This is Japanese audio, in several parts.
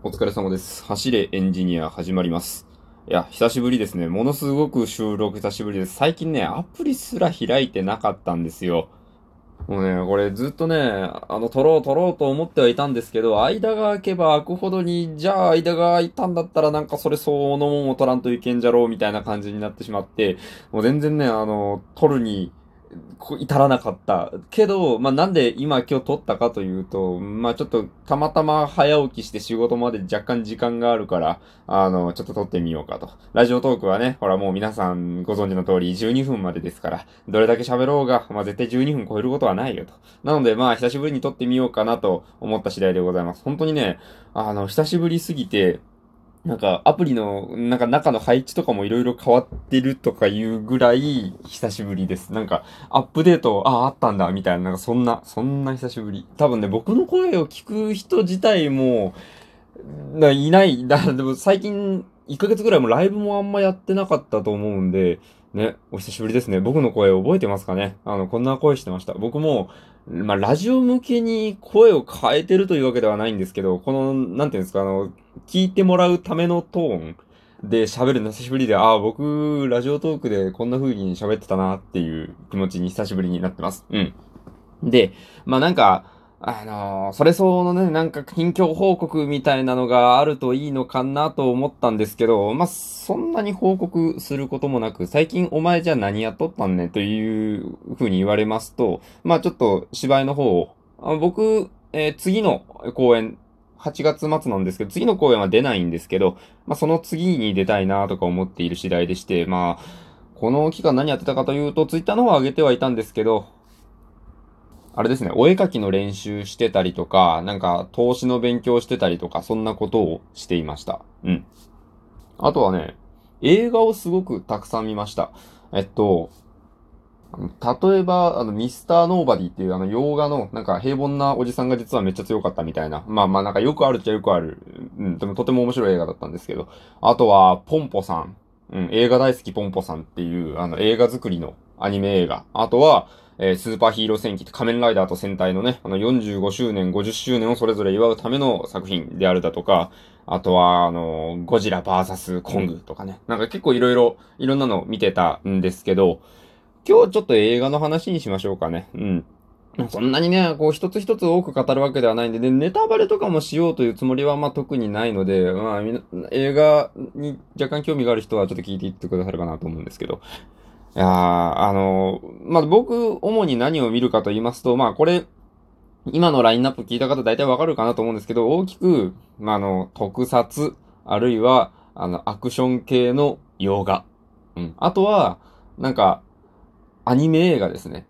お疲れ様です。走れエンジニア始まります。いや、久しぶりですね。ものすごく収録久しぶりです。最近ね、アプリすら開いてなかったんですよ。もうね、これずっとね、あの、撮ろう撮ろうと思ってはいたんですけど、間が空けば空くほどに、じゃあ間が空いたんだったらなんかそれ相応のもんを撮らんといけんじゃろうみたいな感じになってしまって、もう全然ね、あの、撮るに、至らなかった。けど、まあ、なんで今今日撮ったかというと、まあ、ちょっとたまたま早起きして仕事まで若干時間があるから、あの、ちょっと撮ってみようかと。ラジオトークはね、ほらもう皆さんご存知の通り12分までですから、どれだけ喋ろうが、まあ、絶対12分超えることはないよと。なので、まあ、久しぶりに撮ってみようかなと思った次第でございます。本当にね、あの、久しぶりすぎて、なんか、アプリの、なんか中の配置とかもいろいろ変わってるとかいうぐらい久しぶりです。なんか、アップデート、ああ、あったんだ、みたいな、なんかそんな、そんな久しぶり。多分ね、僕の声を聞く人自体も、ないない。だ、でも最近、1ヶ月ぐらいもライブもあんまやってなかったと思うんで、ね、お久しぶりですね。僕の声覚えてますかね？あの、こんな声してました。僕も、まあ、ラジオ向けに声を変えてるというわけではないんですけど、この、なんていうんですか、あの、聞いてもらうためのトーンで喋るの久しぶりで、ああ、僕、ラジオトークでこんな風に喋ってたなっていう気持ちに久しぶりになってます。うん。で、まあなんか、あのそれ相応のね、なんか近況報告みたいなのがあるといいのかなと思ったんですけど、まあそんなに報告することもなく、最近お前じゃ何やっとったんねという風に言われますと、まあちょっと芝居の方を、あ僕、えー次の公演、8月末なんですけど、次の公演は出ないんですけど、まあその次に出たいなとか思っている次第でして、まあ、この期間何やってたかというと、ツイッターの方は上げてはいたんですけど、あれですね、お絵描きの練習してたりとか、なんか投資の勉強してたりとか、そんなことをしていました。うん。あとはね、映画をすごくたくさん見ました。えっと、例えば、あの、ミスターノーバディっていうあの、洋画の、なんか平凡なおじさんが実はめっちゃ強かったみたいな。まあまあなんかよくあるっちゃよくある。うん、でもとても面白い映画だったんですけど。あとは、ポンポさん。うん、映画大好きポンポさんっていう、あの、映画作りのアニメ映画。あとは、えースーパーヒーロー戦記って仮面ライダーと戦隊のね、あの45周年、50周年をそれぞれ祝うための作品であるだとか、あとは、あの、ゴジラバーサスコングとかね。なんか結構いろいろ、いろんなの見てたんですけど、今日ちょっと映画の話にしましょうかね。うん。そんなにね、こう一つ一つ多く語るわけではないんで、で、ネタバレとかもしようというつもりはまあ特にないので、まあ、映画に若干興味がある人はちょっと聞いていってくださるかなと思うんですけど。いや、あのまあ僕、主に何を見るかと言いますと、まあこれ、今のラインナップ聞いた方大体わかるかなと思うんですけど、大きく、まああの、特撮、あるいは、あの、アクション系の洋画。うん。あとは、なんか、アニメ映画ですね。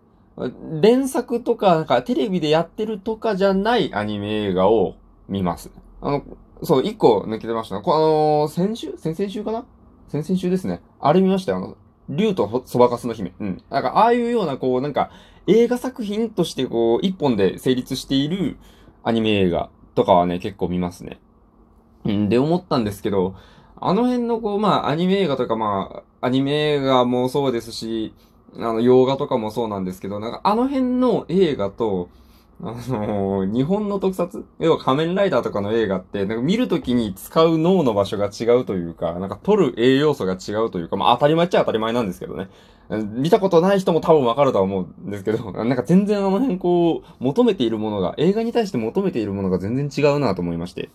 連作とか、なんかテレビでやってるとかじゃないアニメ映画を見ます。あの、そう、一個抜けてました。こあのー先週？先々週かな？先々週ですね。あれ見ましたよ。あの、竜とそばかすの姫。うん。なんか、ああいうような、こう、なんか、映画作品として、こう、一本で成立しているアニメ映画とかはね、結構見ますね。うん、で、思ったんですけど、あの辺の、こう、まあ、アニメ映画とか、まあ、アニメ映画もそうですし、あの、洋画とかもそうなんですけど、なんか、あの辺の映画と、あのー日本の特撮？要は仮面ライダーとかの映画って、なんか見るときに使う脳の場所が違うというか、なんか取る栄養素が違うというか、まあ当たり前っちゃ当たり前なんですけどね。見たことない人も多分わかるとは思うんですけど、なんか全然あの辺こう、求めているものが、映画に対して求めているものが全然違うなと思いまして。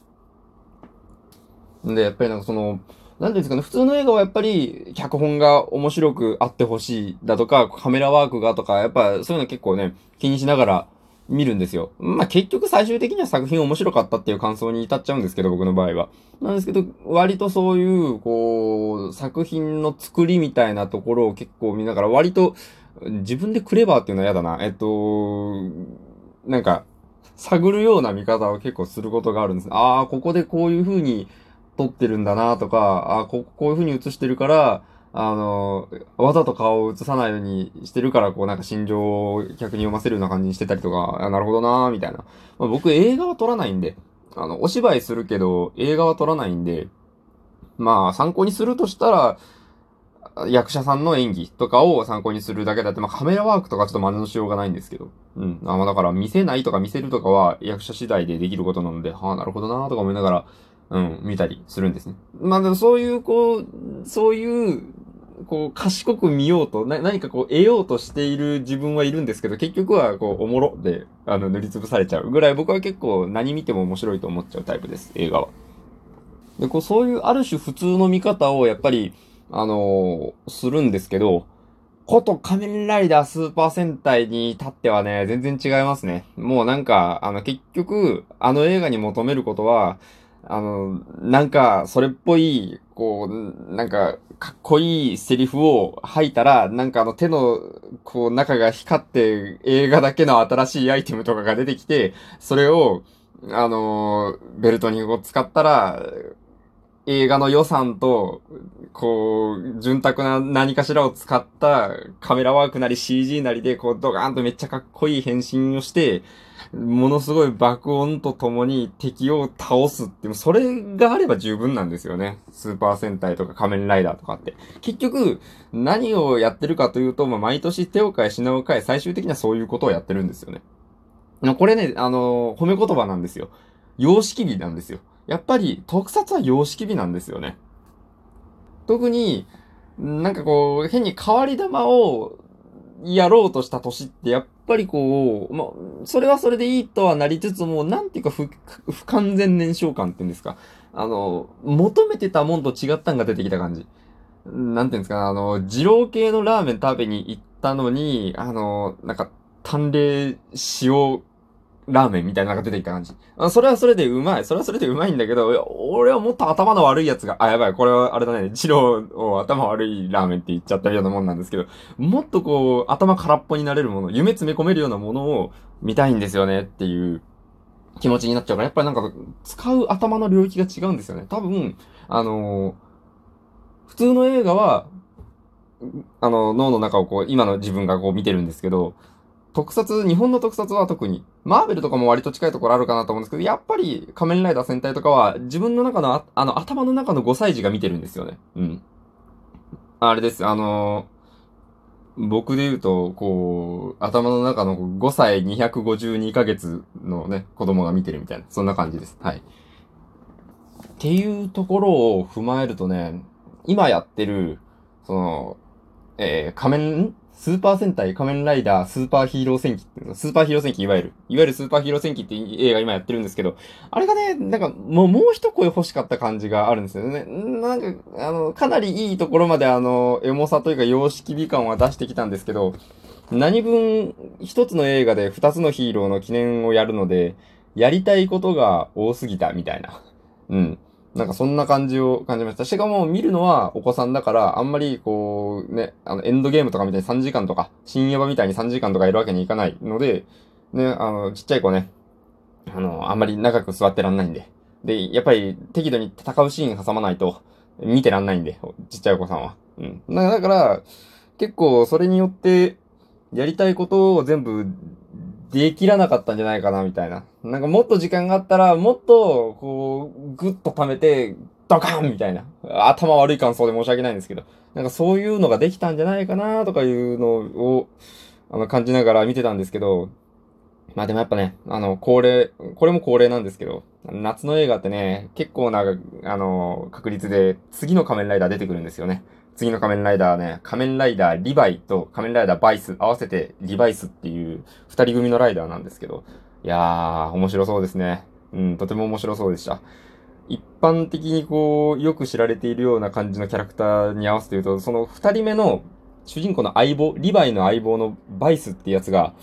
で、やっぱりなんかその、なんですかね、普通の映画はやっぱり、脚本が面白くあってほしいだとか、カメラワークがとか、やっぱそういうの結構ね、気にしながら見るんですよ。まあ、結局最終的には作品面白かったっていう感想に至っちゃうんですけど、僕の場合は。なんですけど、割とそういう、こう、作品の作りみたいなところを結構見ながら、割と、自分でクレバーっていうのは嫌だな。えっと、なんか、探るような見方を結構することがあるんです。ああ、ここでこういう風に撮ってるんだなとか、ああ、ここういう風に映してるから、あの、わざと顔を映さないようにしてるから、こうなんか心情を客に読ませるような感じにしてたりとか、あなるほどなーみたいな。まあ、僕映画は撮らないんで、あの、お芝居するけど、映画は撮らないんで、まあ参考にするとしたら、役者さんの演技とかを参考にするだけだって、まあカメラワークとかちょっと真似のしようがないんですけど。うん。あまあだから見せないとか見せるとかは役者次第でできることなので、はあ、なるほどなーとか思いながらうん、見たりするんですね。まあでもそういう、こう、そういう、こう、賢く見ようと、何かこう、得ようとしている自分はいるんですけど、結局は、こう、おもろで、あの、塗りつぶされちゃうぐらい、僕は結構何見ても面白いと思っちゃうタイプです、映画は。で、こう、そういうある種普通の見方を、やっぱり、あのー、するんですけど、こと仮面ライダースーパー戦隊に至ってはね、全然違いますね。もうなんか、あの、結局、あの映画に求めることは、あの、なんか、それっぽい、こう、なんか、かっこいいセリフを吐いたら、なんかあの手の、こう、中が光って、映画だけの新しいアイテムとかが出てきて、それを、あのベルトにこう使ったら、映画の予算と、こう、潤沢な何かしらを使ったカメラワークなり CG なりで、こう、ドガーンとめっちゃかっこいい変身をして、ものすごい爆音とともに敵を倒すっていう、それがあれば十分なんですよね。スーパー戦隊とか仮面ライダーとかって。結局、何をやってるかというと、まあ、毎年手を変え品を変え、最終的にはそういうことをやってるんですよね。これね、あの、褒め言葉なんですよ。様式美なんですよ。やっぱり特撮は様式美なんですよね。特に、なんかこう、変に変わり玉をやろうとした年ってやっぱりこう、まそれはそれでいいとはなりつつも、なんていうか不、不完全燃焼感っていうんですか。あの、求めてたもんと違ったんが出てきた感じ。なんていうんですか、あの、二郎系のラーメン食べに行ったのに、あの、なんか、淡麗塩ラーメンみたいなのが出てきた感じ。あそれはそれでうまい。それはそれでうまいんだけど、俺はもっと頭の悪いやつが、あ、やばい、これはあれだね、チロを頭悪いラーメンって言っちゃったようなもんなんですけど、もっとこう、頭空っぽになれるもの、夢詰め込めるようなものを見たいんですよねっていう気持ちになっちゃうから、やっぱりなんか、使う頭の領域が違うんですよね。多分、あのー、普通の映画は、あの、脳の中をこう、今の自分がこう見てるんですけど、特撮、日本の特撮は特に、マーベルとかも割と近いところあるかなと思うんですけど、やっぱり仮面ライダー戦隊とかは自分の中のあ、あの、頭の中の5歳児が見てるんですよね。うん。あれです、あのー、僕で言うと、こう、頭の中の5歳252ヶ月のね、子供が見てるみたいな、そんな感じです。はい。っていうところを踏まえるとね、今やってる、その、えー、仮面、スーパー戦隊仮面ライダースーパーヒーロー戦記っていうの、スーパーヒーロー戦記いわゆる、いわゆるスーパーヒーロー戦記って映画今やってるんですけど、あれがね、なんかもう、もう一声欲しかった感じがあるんですよね。なんか、あの、かなりいいところまであの、エモさというか様式美感は出してきたんですけど、何分、一つの映画で二つのヒーローの記念をやるので、やりたいことが多すぎたみたいな。うん。なんかそんな感じを感じました。しかも見るのはお子さんだから、あんまりこう、ね、あの、エンドゲームとかみたいに3時間とか、深夜場みたいに3時間とかいるわけにいかないので、ね、あの、ちっちゃい子ね、あの、あんまり長く座ってらんないんで。で、やっぱり適度に戦うシーン挟まないと、見てらんないんで、ちっちゃいお子さんは。うん。だから、結構それによって、やりたいことを全部できらなかったんじゃないかな、みたいな。なんかもっと時間があったら、もっと、こう、ぐっと溜めて、ドカンみたいな。頭悪い感想で申し訳ないんですけど。なんかそういうのができたんじゃないかな、とかいうのを、あの、感じながら見てたんですけど、まあでもやっぱね、あの、恒例、これも恒例なんですけど、夏の映画ってね、結構な、あの、確率で次の仮面ライダー出てくるんですよね。次の仮面ライダーね、仮面ライダーリヴァイと仮面ライダーバイス合わせてリバイスっていう二人組のライダーなんですけど、いやー、面白そうですね。うん、とても面白そうでした。一般的にこう、よく知られているような感じのキャラクターに合わせて言うと、その二人目の主人公の相棒、リヴァイの相棒のバイスってやつが、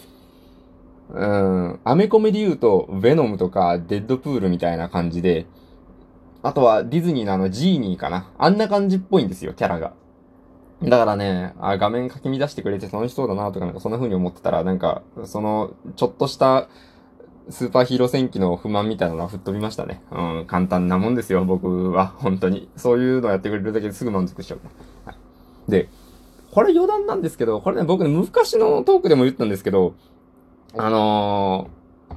うん、アメコメで言うと、ヴェノムとかデッドプールみたいな感じで、あとはディズニーのあのジーニーかな。あんな感じっぽいんですよ、キャラが。だからね、あ、画面書き乱してくれて楽しそうだなとかなんかそんな風に思ってたら、なんか、その、ちょっとしたスーパーヒーロー戦記の不満みたいなのは吹っ飛びましたね。うん、簡単なもんですよ、僕は。本当に。そういうのやってくれるだけですぐ満足しちゃう。はい、で、これ余談なんですけど、これね、僕ね、昔のトークでも言ったんですけど、あのー、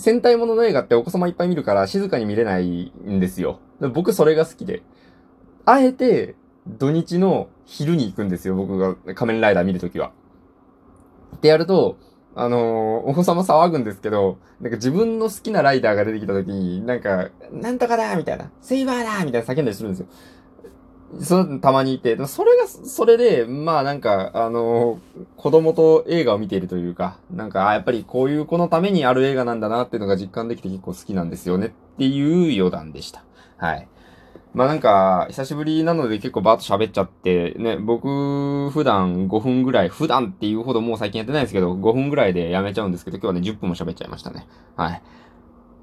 戦隊ものの映画ってお子様いっぱい見るから静かに見れないんですよ。僕それが好きで。あえて、土日の昼に行くんですよ、僕が仮面ライダー見るときは。ってやると、あのー、お子様騒ぐんですけど、なんか自分の好きなライダーが出てきた時に、なんか、なんとかだみたいな、セイバーだみたいな叫んだりするんですよ。そのたまにいて、それが、それで、まあなんか、あのー、子供と映画を見ているというか、なんか、やっぱりこういう子のためにある映画なんだなっていうのが実感できて結構好きなんですよねっていう余談でした。はい。まあなんか、久しぶりなので結構バーッと喋っちゃって、ね、僕、普段5分ぐらい、普段っていうほどもう最近やってないんですけど、5分ぐらいでやめちゃうんですけど、今日はね、10分も喋っちゃいましたね。はい。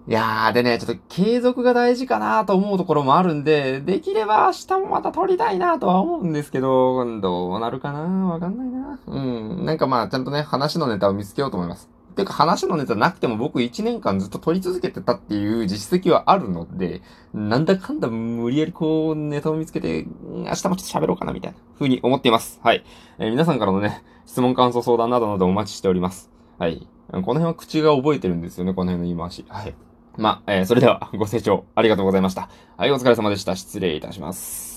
いやー、でね、ちょっと継続が大事かなと思うところもあるんで、できれば明日もまた撮りたいなとは思うんですけど、どうなるかなわかんないな。うん。なんかまあ、ちゃんとね、話のネタを見つけようと思います。てか話のネタなくても僕1年間ずっと撮り続けてたっていう実績はあるので、なんだかんだ無理やりこうネタを見つけて、明日もちょっと喋ろうかなみたいな風に思っています。はい。えー、皆さんからのね、質問感想相談などなどお待ちしております。はい。この辺は口が覚えてるんですよね、この辺の言い回し。はい。まあ、えー、それではご清聴ありがとうございました。はい、お疲れ様でした。失礼いたします。